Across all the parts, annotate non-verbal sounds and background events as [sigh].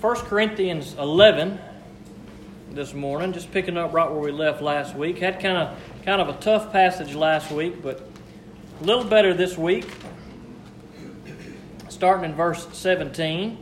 1 Corinthians 11 this morning, just picking up right where we left last week. Had kind of kind of a tough passage last week, but a little better this week. Starting in verse 17.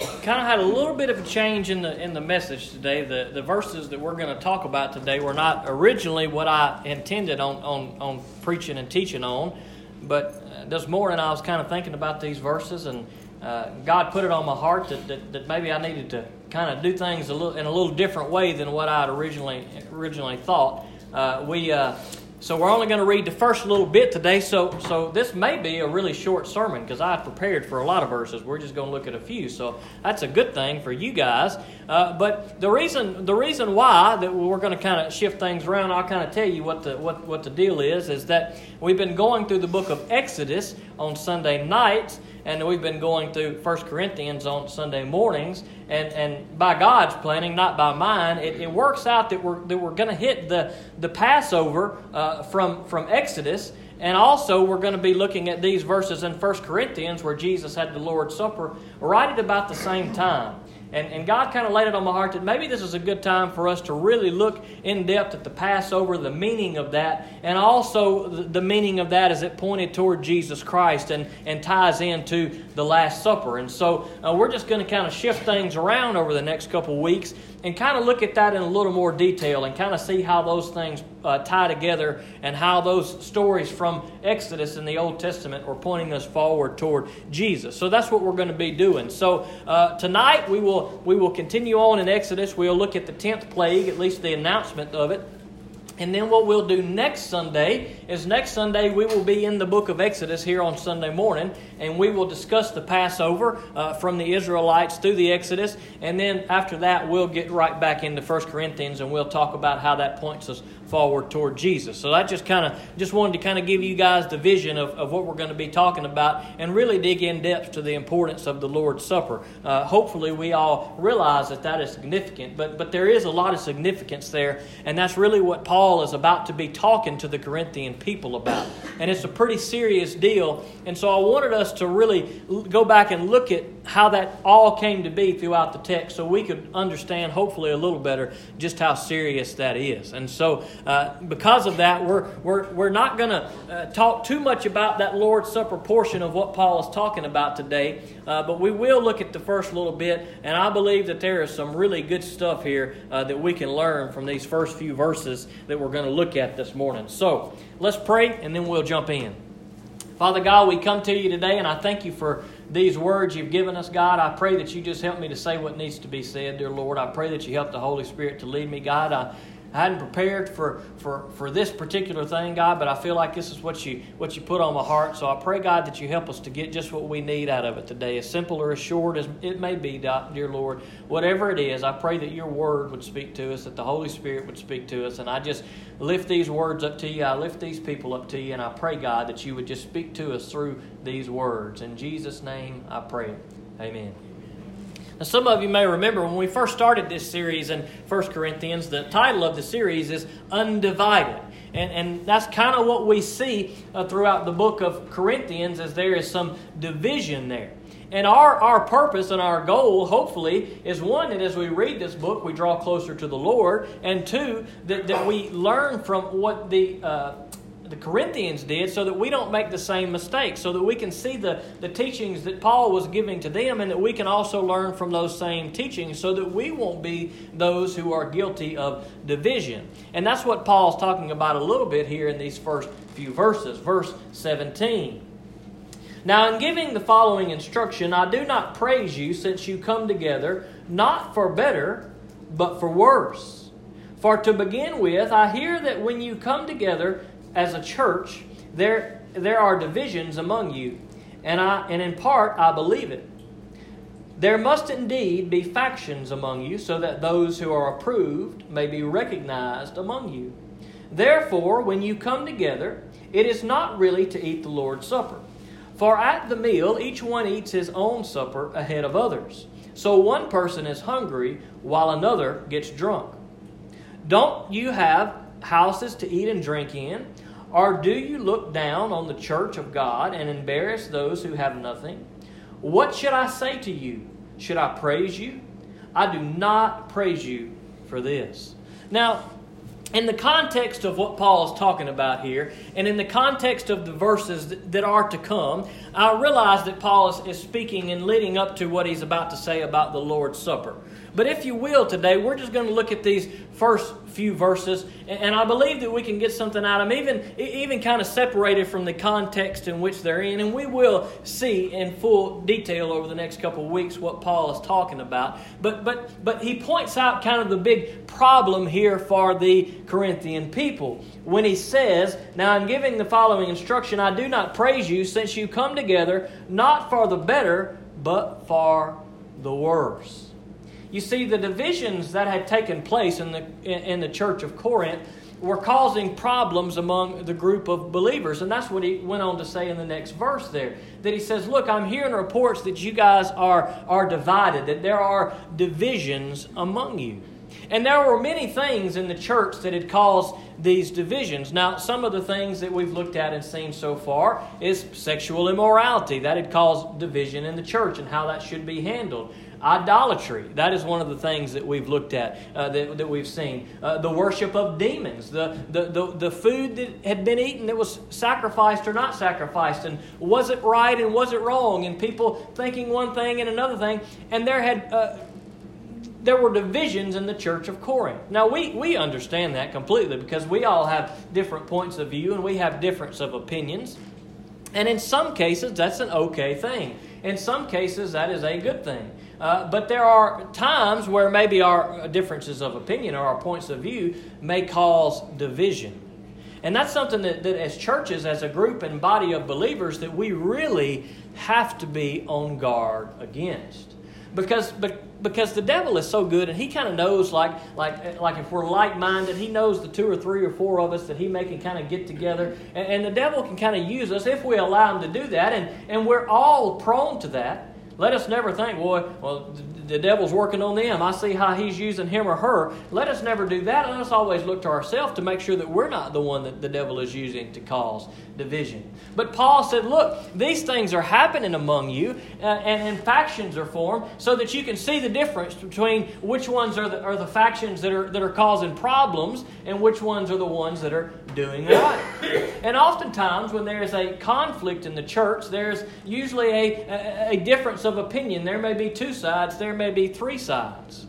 Kind of had a little bit of a change in the in the message today. The the verses that we're going to talk about today were not originally what I intended on on, on preaching and teaching on, but uh, this morning I was kind of thinking about these verses and uh, God put it on my heart that, that, that maybe I needed to kind of do things a little in a little different way than what I had originally originally thought. Uh, we uh, so we're only going to read the first little bit today. So so this may be a really short sermon because I prepared for a lot of verses. We're just going to look at a few. So that's a good thing for you guys. Uh, but the reason the reason why that we're going to kind of shift things around, I'll kind of tell you what the what what the deal is. Is that we've been going through the book of Exodus on Sunday nights and we've been going through First Corinthians on Sunday mornings, and, and by God's planning, not by mine, it, it works out that we're, that we're going to hit the, the Passover uh, from, from Exodus, and also we're going to be looking at these verses in First Corinthians where Jesus had the Lord's Supper right at about the same time. And, and God kind of laid it on my heart that maybe this is a good time for us to really look in depth at the Passover, the meaning of that, and also the, meaning of that as it pointed toward Jesus Christ and, and ties into the Last Supper. And so uh, we're just going to kind of shift things around over the next couple weeks and kind of look at that in a little more detail and kind of see how those things uh, tie together and how those stories from Exodus in the Old Testament are pointing us forward toward Jesus. So that's what we're going to be doing. So uh, tonight we will we will continue on in Exodus. We'll look at the tenth plague, at least the announcement of it. And then what we'll do next Sunday is next Sunday we will be in the book of Exodus here on Sunday morning, and we will discuss the Passover uh, from the Israelites through the Exodus. And then after that, we'll get right back into 1 Corinthians and we'll talk about how that points us forward toward Jesus. So I just kind of just wanted to kind of give you guys the vision of, of what we're going to be talking about and really dig in depth to the importance of the Lord's Supper. Uh, hopefully, we all realize that that is significant, but but there is a lot of significance there, and that's really what Paul is about to be talking to the Corinthian people about. And it's a pretty serious deal. And so I wanted us to really go back and look at how that all came to be throughout the text so we could understand, hopefully, a little better just how serious that is. And so, uh, because of that, we're, we're, we're not going to uh, talk too much about that Lord's Supper portion of what Paul is talking about today, uh, but we will look at the first little bit, and I believe that there is some really good stuff here uh, that we can learn from these first few verses that we're going to look at this morning. So, let's pray, and then we'll jump in. Father God, we come to you today, and I thank you for these words you've given us, God. I pray that you just help me to say what needs to be said, dear Lord. I pray that you help the Holy Spirit to lead me, God. I I hadn't prepared for, for, for this particular thing, God, but I feel like this is what you what you put on my heart. So I pray, God, that you help us to get just what we need out of it today, as simple or as short as it may be, dear Lord. Whatever it is, I pray that your word would speak to us, that the Holy Spirit would speak to us. And I just lift these words up to you. I lift these people up to you, and I pray, God, that you would just speak to us through these words. In Jesus' name I pray. Amen. Now, some of you may remember when we first started this series in 1 Corinthians, the title of the series is Undivided. And, and that's kind of what we see uh, throughout the book of Corinthians, as there is some division there. And our, our purpose and our goal, hopefully, is one, that as we read this book, we draw closer to the Lord, and two, that, that we learn from what the uh, the Corinthians did so that we don't make the same mistakes, so that we can see the, the teachings that Paul was giving to them and that we can also learn from those same teachings so that we won't be those who are guilty of division. And that's what Paul's talking about a little bit here in these first few verses. Verse 17. Now, in giving the following instruction, I do not praise you since you come together, not for better, but for worse. For to begin with, I hear that when you come together, as a church, there, there are divisions among you, and, I, and in part I believe it. There must indeed be factions among you, so that those who are approved may be recognized among you. Therefore, when you come together, it is not really to eat the Lord's Supper. For at the meal, each one eats his own supper ahead of others. So one person is hungry while another gets drunk. Don't you have houses to eat and drink in? Or do you look down on the church of God and embarrass those who have nothing? What should I say to you? Should I praise you? I do not praise you for this. Now, in the context of what Paul is talking about here, and in the context of the verses that are to come, I realize that Paul is, speaking and leading up to what he's about to say about the Lord's Supper. But if you will, today, we're just going to look at these first few verses, and I believe that we can get something out of them, even, even kind of separated from the context in which they're in. And we will see in full detail over the next couple of weeks what Paul is talking about. But, but, but he points out kind of the big problem here for the Corinthian people when he says, Now I'm giving the following instruction I do not praise you, since you come together not for the better, but for the worse. You see, the divisions that had taken place in the, in the church of Corinth were causing problems among the group of believers. And that's what he went on to say in the next verse there. That he says, Look, I'm hearing reports that you guys are, are divided, that there are divisions among you. And there were many things in the church that had caused these divisions. Now, some of the things that we've looked at and seen so far is sexual immorality. That had caused division in the church and how that should be handled. Idolatry, that is one of the things that we've looked at, uh, that, that we've seen. Uh, the worship of demons, the, the, the, the food that had been eaten that was sacrificed or not sacrificed, and was it right and was it wrong, and people thinking one thing and another thing. And there had. Uh, there were divisions in the church of Corinth. Now, we, we understand that completely because we all have different points of view and we have difference of opinions. And in some cases, that's an okay thing. In some cases, that is a good thing. Uh, but there are times where maybe our differences of opinion or our points of view may cause division. And that's something that, that, as churches, as a group and body of believers, that we really have to be on guard against. Because, because the devil is so good and he kind of knows, like, like, like if we're like minded, he knows the two or three or four of us that he may can kind of get together. And, and the devil can kind of use us if we allow him to do that. And, and we're all prone to that. Let us never think, boy, well, the devil's working on them. I see how he's using him or her. Let us never do that. Let us always look to ourselves to make sure that we're not the one that the devil is using to cause division. But Paul said, look, these things are happening among you, uh, and, and, factions are formed, so that you can see the difference between which ones are the, are the factions that are, that are causing problems and which ones are the ones that are doing right. [coughs] and oftentimes, when there is a conflict in the church, there's usually a, a, a difference of opinion. There may be two sides, there may be three sides.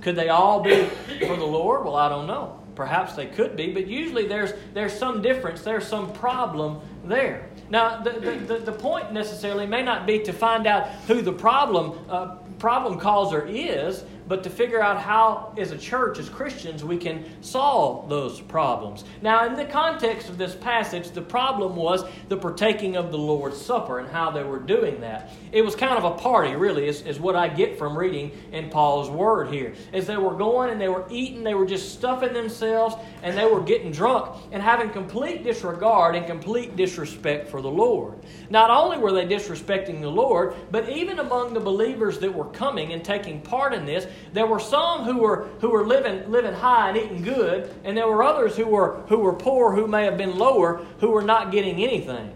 Could they all be for the Lord? Well, I don't know. Perhaps they could be, but usually there's, there's some difference, there's some problem there. Now, the, the, the, point necessarily may not be to find out who the problem, uh, problem causer is, but to figure out how, as a church, as Christians, we can solve those problems. Now, in the context of this passage, the problem was the partaking of the Lord's Supper and how they were doing that. It was kind of a party, really, is, is what I get from reading in Paul's word here. As they were going and they were eating, they were just stuffing themselves and they were getting drunk and having complete disregard and complete disrespect for the Lord. Not only were they disrespecting the Lord, but even among the believers that were coming and taking part in this, there were some who were who were living living high and eating good, and there were others who were who were poor, who may have been lower, who were not getting anything.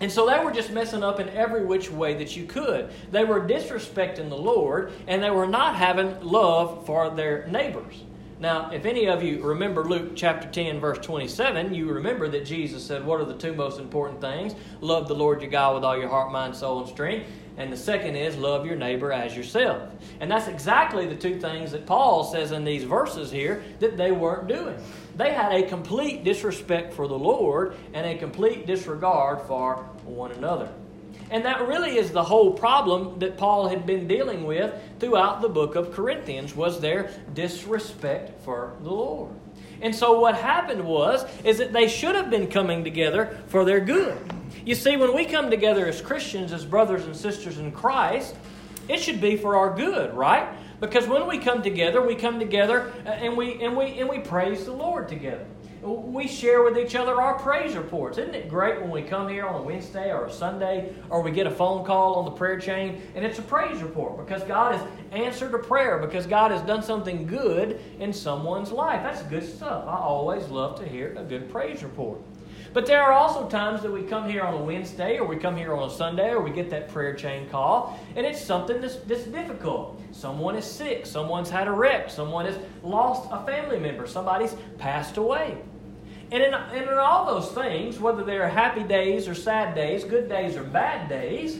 And so they were just messing up in every which way that you could. They were disrespecting the Lord, and they were not having love for their neighbors. Now, if any of you remember Luke chapter 10, verse 27, you remember that Jesus said, What are the two most important things? Love the Lord your God with all your heart, mind, soul, and strength. And the second is love your neighbor as yourself. And that's exactly the two things that Paul says in these verses here that they weren't doing. They had a complete disrespect for the Lord and a complete disregard for one another. And that really is the whole problem that Paul had been dealing with throughout the book of Corinthians was their disrespect for the Lord. And so what happened was is that they should have been coming together for their good. You see, when we come together as Christians, as brothers and sisters in Christ, it should be for our good, right? Because when we come together, we come together uh, and we and we and we praise the Lord together. We share with each other our praise reports. Isn't it great when we come here on a Wednesday or a Sunday or we get a phone call on the prayer chain and it's a praise report because God has answered a prayer, because God has done something good in someone's life. That's good stuff. I always love to hear a good praise report. But there are also times that we come here on a Wednesday or we come here on a Sunday or we get that prayer chain call and it's something that's, that's difficult. Someone is sick, someone's had a wreck, someone has lost a family member, somebody's passed away. And in, and in all those things, whether they're happy days or sad days, good days or bad days,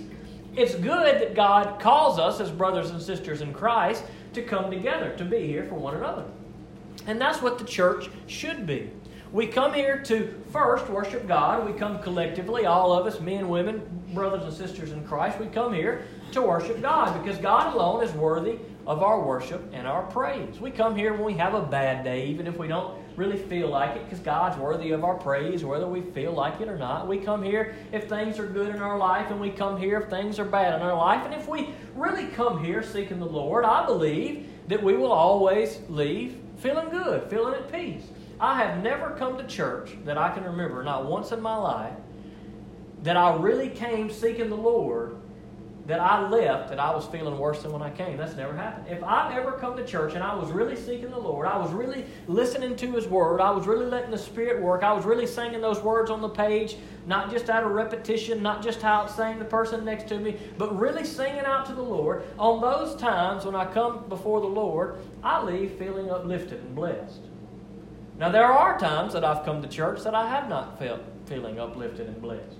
it's good that God calls us as brothers and sisters in Christ to come together, to be here for one another. And that's what the church should be. We come here to first worship God. We come collectively, all of us, men, women, brothers and sisters in Christ. We come here to worship God because God alone is worthy of our worship and our praise. We come here when we have a bad day, even if we don't really feel like it, because God's worthy of our praise, whether we feel like it or not. We come here if things are good in our life, and we come here if things are bad in our life. And if we really come here seeking the Lord, I believe that we will always leave feeling good, feeling at peace. I have never come to church that I can remember, not once in my life, that I really came seeking the Lord that I left that I was feeling worse than when I came. That's never happened. If I've ever come to church and I was really seeking the Lord, I was really listening to His Word, I was really letting the Spirit work, I was really singing those words on the page, not just out of repetition, not just how it's saying the person next to me, but really singing out to the Lord. On those times when I come before the Lord, I leave feeling uplifted and blessed. Now, there are times that I've come to church that I have not felt feeling uplifted and blessed.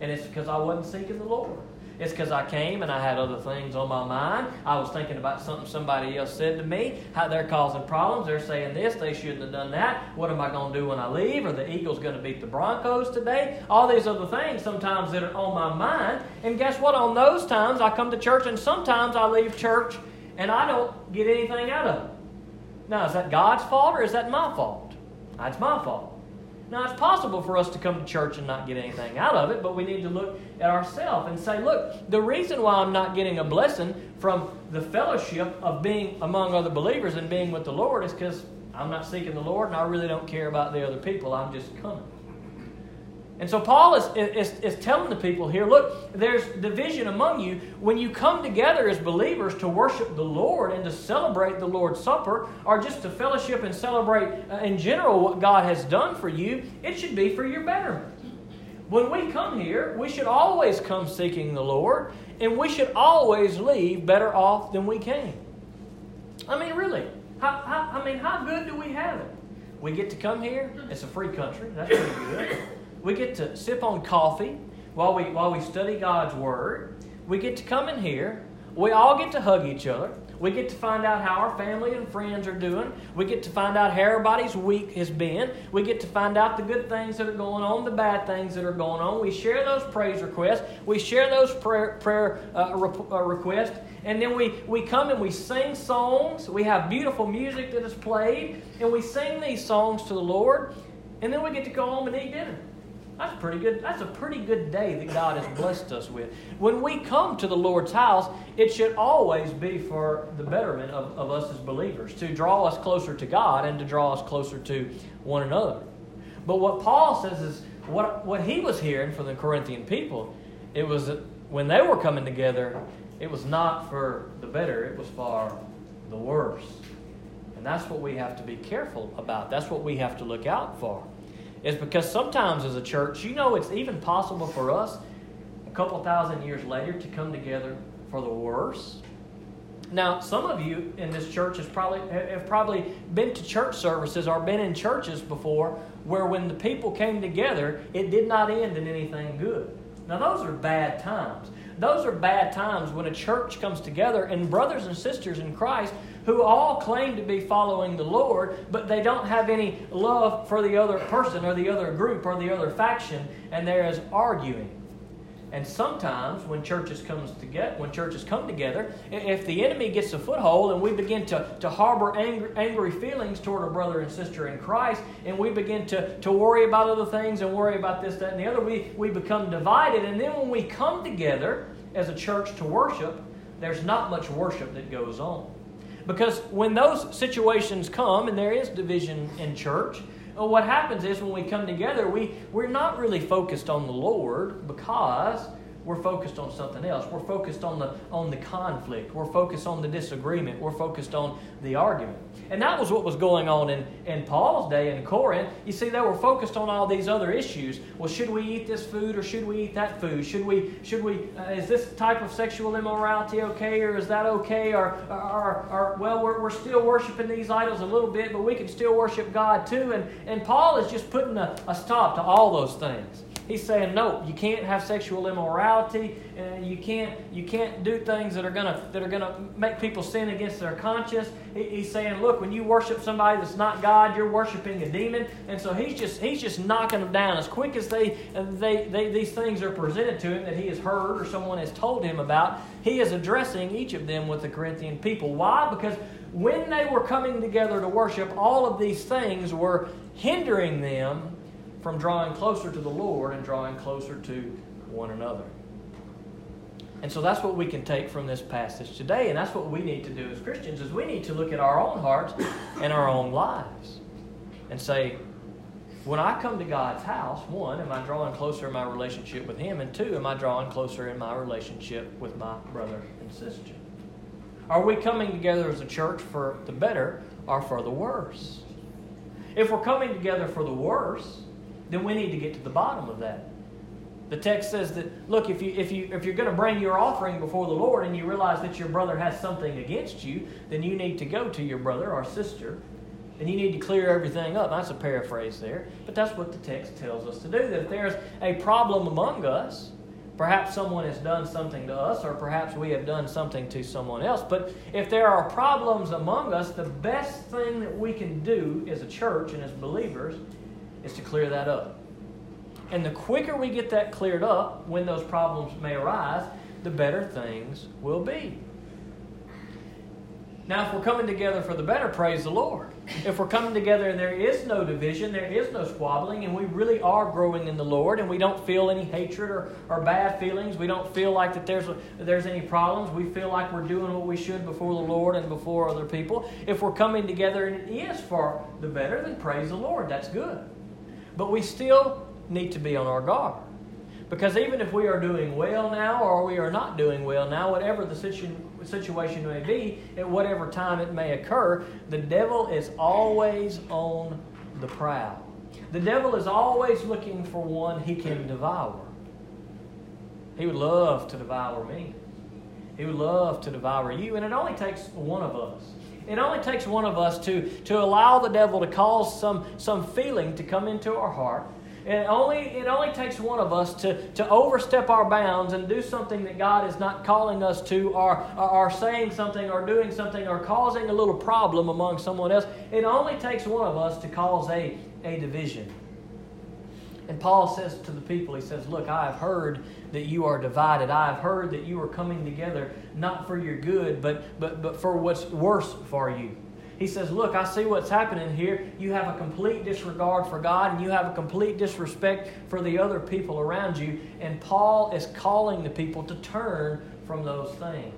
And it's because I wasn't seeking the Lord. It's because I came and I had other things on my mind. I was thinking about something somebody else said to me, how they're causing problems. They're saying this, they shouldn't have done that. What am I going to do when I leave? Are the Eagles going to beat the Broncos today? All these other things sometimes that are on my mind. And guess what? On those times, I come to church and sometimes I leave church and I don't get anything out of it. Now, is that God's fault or is that my fault? That's my fault. Now, it's possible for us to come to church and not get anything out of it, but we need to look at ourselves and say, look, the reason why I'm not getting a blessing from the fellowship of being among other believers and being with the Lord is because I'm not seeking the Lord and I really don't care about the other people. I'm just coming. And so Paul is, is, is telling the people here look, there's division among you. When you come together as believers to worship the Lord and to celebrate the Lord's Supper, or just to fellowship and celebrate uh, in general what God has done for you, it should be for your betterment. When we come here, we should always come seeking the Lord, and we should always leave better off than we came. I mean, really. How, how, I mean, how good do we have it? We get to come here. It's a free country. That's pretty good. We get to sip on coffee while we, while we study God's Word. We get to come in here. We all get to hug each other. We get to find out how our family and friends are doing. We get to find out how everybody's week has been. We get to find out the good things that are going on, the bad things that are going on. We share those praise requests. We share those prayer, prayer uh, re- uh, requests. And then we, we come and we sing songs. We have beautiful music that is played. And we sing these songs to the Lord. And then we get to go home and eat dinner. That's pretty good. That's a pretty good day that God has blessed us with. When we come to the Lord's house, it should always be for the betterment of, of us as believers, to draw us closer to God and to draw us closer to one another. But what Paul says is what, what he was hearing from the Corinthian people, it was when they were coming together, it was not for the better, it was for the worse. And that's what we have to be careful about. That's what we have to look out for is because sometimes as a church, you know, it's even possible for us a couple thousand years later to come together for the worse. Now, some of you in this church has probably have probably been to church services or been in churches before where when the people came together, it did not end in anything good. Now, those are bad times. Those are bad times when a church comes together and brothers and sisters in Christ who all claim to be following the Lord, but they don't have any love for the other person or the other group or the other faction, and there is arguing. And sometimes when churches comes together, when churches come together, if the enemy gets a foothold and we begin to, to harbor angry, angry feelings toward a brother and sister in Christ, and we begin to, to worry about other things and worry about this, that, and the other, we, we become divided. And then when we come together as a church to worship, there's not much worship that goes on. Because when those situations come and there is division in church, what happens is when we come together, we, we're not really focused on the Lord because we're focused on something else. We're focused on the on the conflict. We're focused on the disagreement. We're focused on the argument. And that was what was going on in, in Paul's day in Corinth. You see, they were focused on all these other issues. Well, should we eat this food or should we eat that food? Should we should we uh, is this type of sexual immorality okay or is that okay? Or or, or well, we're, we're still worshiping these idols a little bit, but we can still worship God too. And and Paul is just putting a, a stop to all those things. He's saying, no, you can't have sexual immorality. Uh, you can't you can't do things that are gonna that are gonna make people sin against their conscience. He, he's saying, look, when you worship somebody that's not God, you're worshiping a demon. And so he's just he's just knocking them down as quick as they they, they these things are presented to him that he has heard or someone has told him about. He is addressing each of them with the Corinthian people. Why? Because when they were coming together to worship, all of these things were hindering them from drawing closer to the Lord and drawing closer to one another. And so that's what we can take from this passage today, and that's what we need to do as Christians is we need to look at our own hearts and our own lives and say, when I come to God's house, one, am I drawing closer in my relationship with Him? And two, am I drawing closer in my relationship with my brother and sister? Are we coming together as a church for the better or for the worse? If we're coming together for the worse, then we need to get to the bottom of that. The text says that look, if you if you if you're going to bring your offering before the Lord and you realize that your brother has something against you, then you need to go to your brother or sister and you need to clear everything up. That's a paraphrase there, but that's what the text tells us to do. That if there's a problem among us, perhaps someone has done something to us, or perhaps we have done something to someone else. But if there are problems among us, the best thing that we can do as a church and as believers is to clear that up. And the quicker we get that cleared up, when those problems may arise, the better things will be. Now, if we're coming together for the better, praise the Lord. If we're coming together and there is no division, there is no squabbling, and we really are growing in the Lord, and we don't feel any hatred or, or bad feelings, we don't feel like that there's, there's any problems, we feel like we're doing what we should before the Lord and before other people. If we're coming together and it is for the better, then praise the Lord. That's good. But we still need to be on our guard. Because even if we are doing well now or we are not doing well now, whatever the situ- situation may be, at whatever time it may occur, the devil is always on the prowl. The devil is always looking for one he can devour. He would love to devour me. He would love to devour you, and it only takes one of us. It only takes one of us to, to allow the devil to cause some, some feeling to come into our heart. It only, it only takes one of us to, to overstep our bounds and do something that God is not calling us to, or, or, or saying something, or doing something, or causing a little problem among someone else. It only takes one of us to cause a, a division. And Paul says to the people, he says, Look, I have heard that you are divided. I have heard that you are coming together not for your good, but, but, but for what's worse for you. He says, Look, I see what's happening here. You have a complete disregard for God and you have a complete disrespect for the other people around you. And Paul is calling the people to turn from those things.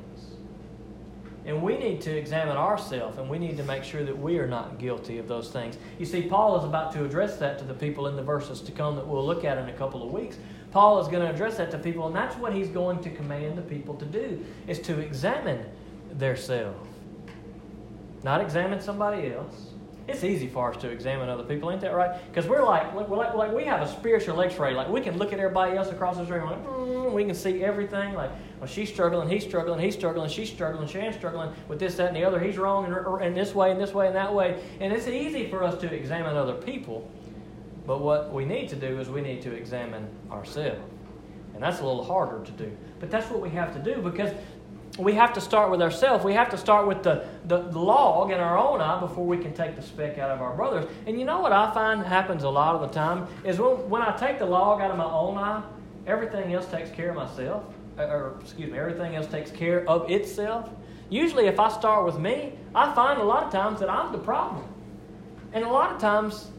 And we need to examine ourselves and we need to make sure that we are not guilty of those things. You see, Paul is about to address that to the people in the verses to come that we'll look at in a couple of weeks. Paul is going to address that to people, and that's what he's going to command the people to do, is to examine themselves. Not examine somebody else. It's easy for us to examine other people, ain't that right? Because we're like, we're like, like we have a spiritual X-ray. Like we can look at everybody else across this room. Like, mm, we can see everything. Like, well, she's struggling, he's struggling, he's struggling, she's struggling, Shan's struggling with this, that, and the other. He's wrong in, in this way, and this way, and that way. And it's easy for us to examine other people. But what we need to do is we need to examine ourselves. And that's a little harder to do. But that's what we have to do because we have to start with ourselves. We have to start with the, the, log in our own eye before we can take the speck out of our brothers. And you know what I find happens a lot of the time is when, when I take the log out of my own eye, everything else takes care of myself. Or, or excuse me, everything else takes care of itself. Usually, if I start with me, I find a lot of times that I'm the problem. And a lot of times,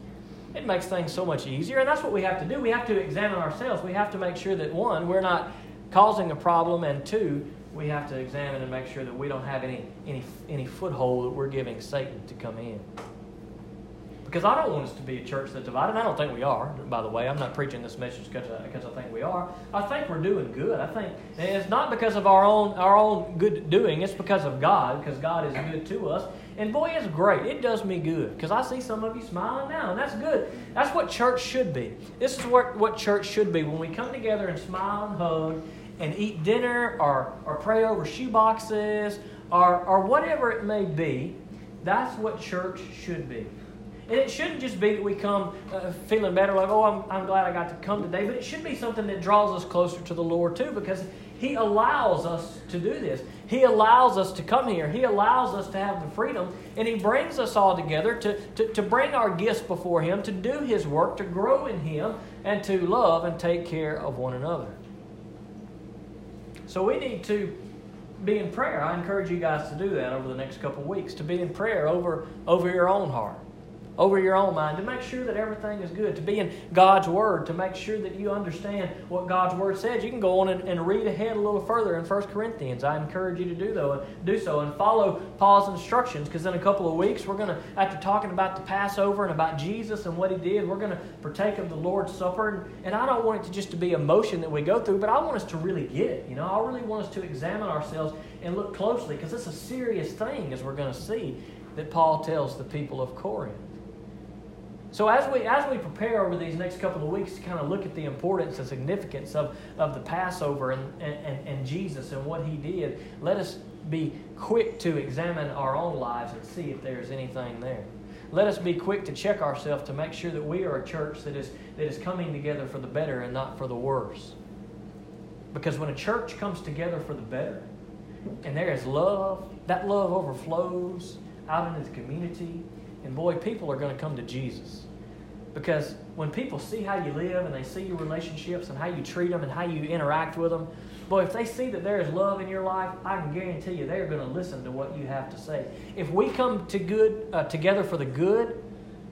it makes things so much easier. And that's what we have to do. We have to examine ourselves. We have to make sure that, one, we're not causing a problem, and two, we have to examine and make sure that we don't have any, any, any foothold that we're giving Satan to come in. Because I don't want us to be a church that's divided. I don't think we are, by the way. I'm not preaching this message because I, because I think we are. I think we're doing good. I think it's not because of our own our own good doing. It's because of God, because God is good to us. And boy, it's great. It does me good because I see some of you smiling now, and that's good. That's what church should be. This is what, what church should be. When we come together and smile and hug and eat dinner or, or pray over shoe boxes or, or whatever it may be, that's what church should be. And it shouldn't just be that we come uh, feeling better, like, oh, I'm, I'm glad I got to come today, but it should be something that draws us closer to the Lord too, because He allows us to do this. He allows us to come here. He allows us to have the freedom, and He brings us all together to, to, to bring our gifts before Him, to do His work, to grow in Him, and to love and take care of one another. So we need to be in prayer. I encourage you guys to do that over the next couple weeks, to be in prayer over, over your own heart over your own mind, to make sure that everything is good, to be in God's Word, to make sure that you understand what God's Word says. You can go on and, and read ahead a little further in 1 Corinthians. I encourage you to do, though, do so and follow Paul's instructions because in a couple of weeks, we're going to, after talking about the Passover and about Jesus and what he did, we're going to partake of the Lord's Supper. And, and I don't want it to just to be a motion that we go through, but I want us to really get it. You know, I really want us to examine ourselves and look closely because it's a serious thing, as we're going to see, that Paul tells the people of Corinth. So as we as we prepare over these next couple of weeks to kind of look at the importance and significance of, of the Passover and, and, and Jesus and what he did, let us be quick to examine our own lives and see if there's anything there. Let us be quick to check ourselves to make sure that we are a church that is that is coming together for the better and not for the worse. Because when a church comes together for the better, and there is love, that love overflows out into the community and boy, people are going to come to Jesus. Because when people see how you live and they see your relationships and how you treat them and how you interact with them, boy, if they see that there is love in your life, I can guarantee you they're going to listen to what you have to say. If we come to good uh, together for the good,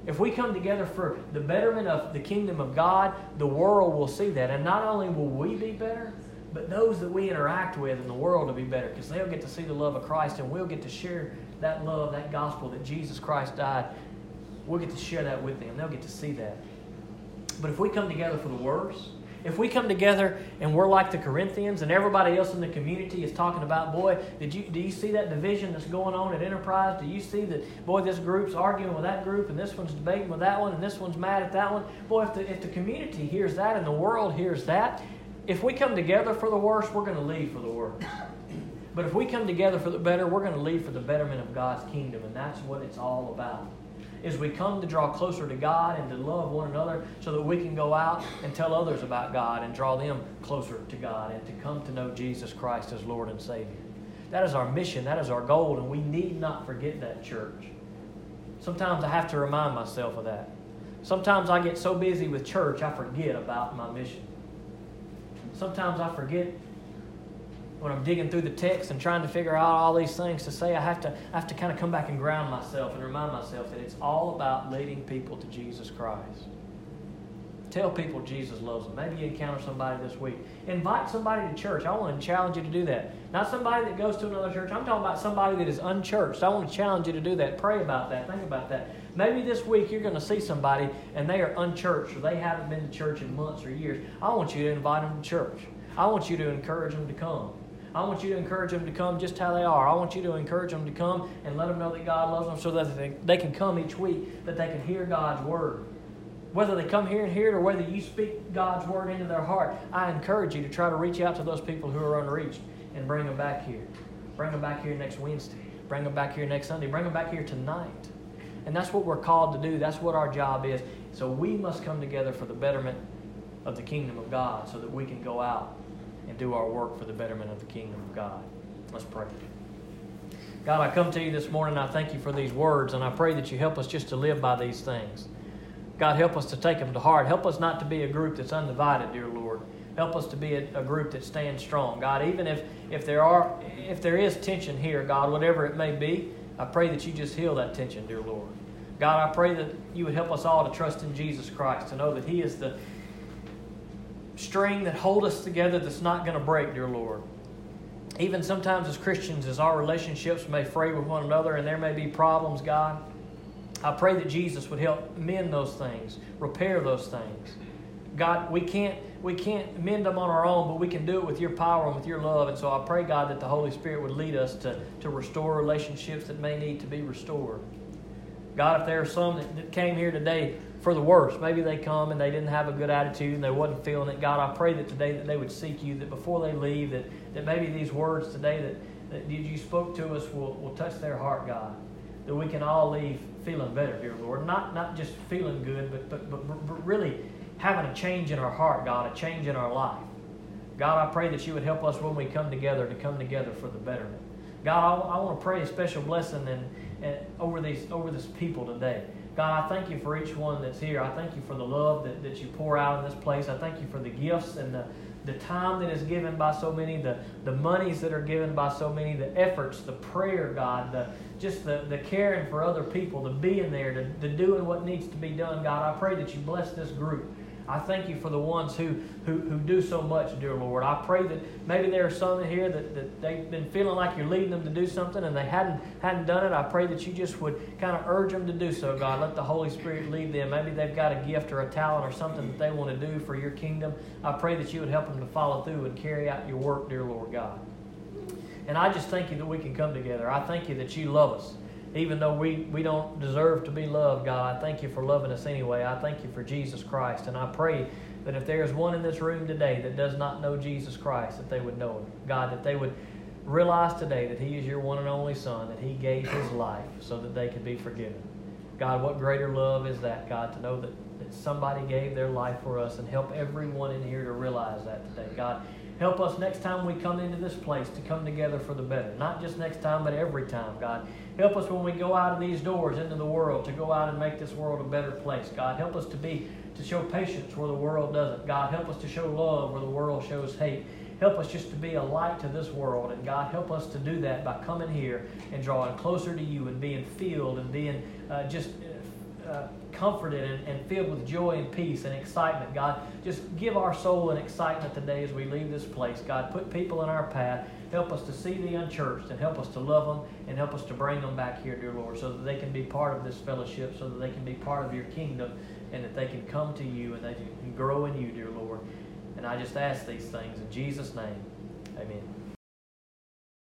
if we come together for the betterment of the kingdom of God, the world will see that. And not only will we be better, but those that we interact with in the world will be better because they'll get to see the love of Christ and we'll get to share that love, that gospel that Jesus Christ died, we'll get to share that with them. They'll get to see that. But if we come together for the worse, if we come together and we're like the Corinthians and everybody else in the community is talking about, boy, did you do you see that division that's going on at Enterprise? Do you see that, boy, this group's arguing with that group and this one's debating with that one and this one's mad at that one? Boy, if the, if the community hears that and the world hears that, if we come together for the worse, we're going to leave for the worse. But if we come together for the better, we're going to lead for the betterment of God's kingdom, and that's what it's all about. Is we come to draw closer to God and to love one another so that we can go out and tell others about God and draw them closer to God and to come to know Jesus Christ as Lord and Savior. That is our mission, that is our goal, and we need not forget that, church. Sometimes I have to remind myself of that. Sometimes I get so busy with church, I forget about my mission. Sometimes I forget when I'm digging through the text and trying to figure out all these things to say, I have to, I have to kind of come back and ground myself and remind myself that it's all about leading people to Jesus Christ. Tell people Jesus loves them. Maybe you encounter somebody this week. Invite somebody to church. I want to challenge you to do that. Not somebody that goes to another church. I'm talking about somebody that is unchurched. I want to challenge you to do that. Pray about that. Think about that. Maybe this week you're going to see somebody and they are unchurched or they haven't been to church in months or years. I want you to invite them to church. I want you to encourage them to come. I want you to encourage them to come just how they are. I want you to encourage them to come and let them know that God loves them so that they, they can come each week, that they can hear God's word. Whether they come here and hear it or whether you speak God's word into their heart, I encourage you to try to reach out to those people who are unreached and bring them back here. Bring them back here next Wednesday. Bring them back here next Sunday. Bring them back here tonight. And that's what we're called to do. That's what our job is. So we must come together for the betterment of the kingdom of God so that we can go out and do our work for the betterment of the kingdom of God. Let's pray. God, I come to you this morning. I thank you for these words, and I pray that you help us just to live by these things. God, help us to take them to heart. Help us not to be a group that's undivided, dear Lord. Help us to be a, a, group that stands strong. God, even if, if there are if there is tension here, God, whatever it may be, I pray that you just heal that tension, dear Lord. God, I pray that you would help us all to trust in Jesus Christ, to know that He is the string that hold us together that's not going to break, dear Lord. Even sometimes as Christians, as our relationships may fray with one another and there may be problems, God, I pray that Jesus would help mend those things, repair those things. God, we can't we can't mend them on our own, but we can do it with your power and with your love. And so I pray, God, that the Holy Spirit would lead us to, to restore relationships that may need to be restored. God, if there are some that, came here today for the worst, maybe they come and they didn't have a good attitude and they wasn't feeling it. God, I pray that today that they would seek you, that before they leave, that, that maybe these words today that, that you spoke to us will, will touch their heart, God. That we can all leave feeling better, dear Lord. Not, not just feeling good, but, but, but, but really having a change in our heart, God, a change in our life. God, I pray that you would help us when we come together to come together for the betterment. God, I, I want to pray a special blessing and Uh, over these over this people today. God, I thank you for each one that's here. I thank you for the love that, that you pour out in this place. I thank you for the gifts and the, the time that is given by so many, the, the monies that are given by so many, the efforts, the prayer, God, the just the, the caring for other people, the being there, to, the doing what needs to be done. God, I pray that you bless this group. I thank you for the ones who, who, who do so much, dear Lord. I pray that maybe there are some in here that, that they've been feeling like you're leading them to do something and they hadn't, hadn't done it. I pray that you just would kind of urge them to do so, God. Let the Holy Spirit lead them. Maybe they've got a gift or a talent or something that they want to do for your kingdom. I pray that you would help them to follow through and carry out your work, dear Lord God. And I just thank you that we can come together. I thank you that you love us even though we, we don't deserve to be loved, God, I thank you for loving us anyway. I thank you for Jesus Christ. And I pray that if there is one in this room today that does not know Jesus Christ, that they would know him. God, that they would realize today that he is your one and only Son, that he gave his life so that they could be forgiven. God, what greater love is that, God, to know that, that somebody gave their life for us and help everyone in here to realize that today. God, help us next time we come into this place to come together for the better. Not just next time, but every time, God. Help us when we go out of these doors into the world to go out and make this world a better place. God, help us to be to show patience where the world doesn't. God, help us to show love where the world shows hate. Help us just to be a light to this world. And God, help us to do that by coming here and drawing closer to you and being filled and being uh, just uh, comforted and, and, filled with joy and peace and excitement. God, just give our soul an excitement today as we leave this place. God, put people in our path Help us to see the unchurched and help us to love them and help us to bring them back here, dear Lord, so that they can be part of this fellowship, so that they can be part of your kingdom, and that they can come to you and they can grow in you, dear Lord. And I just ask these things in Jesus' name. Amen.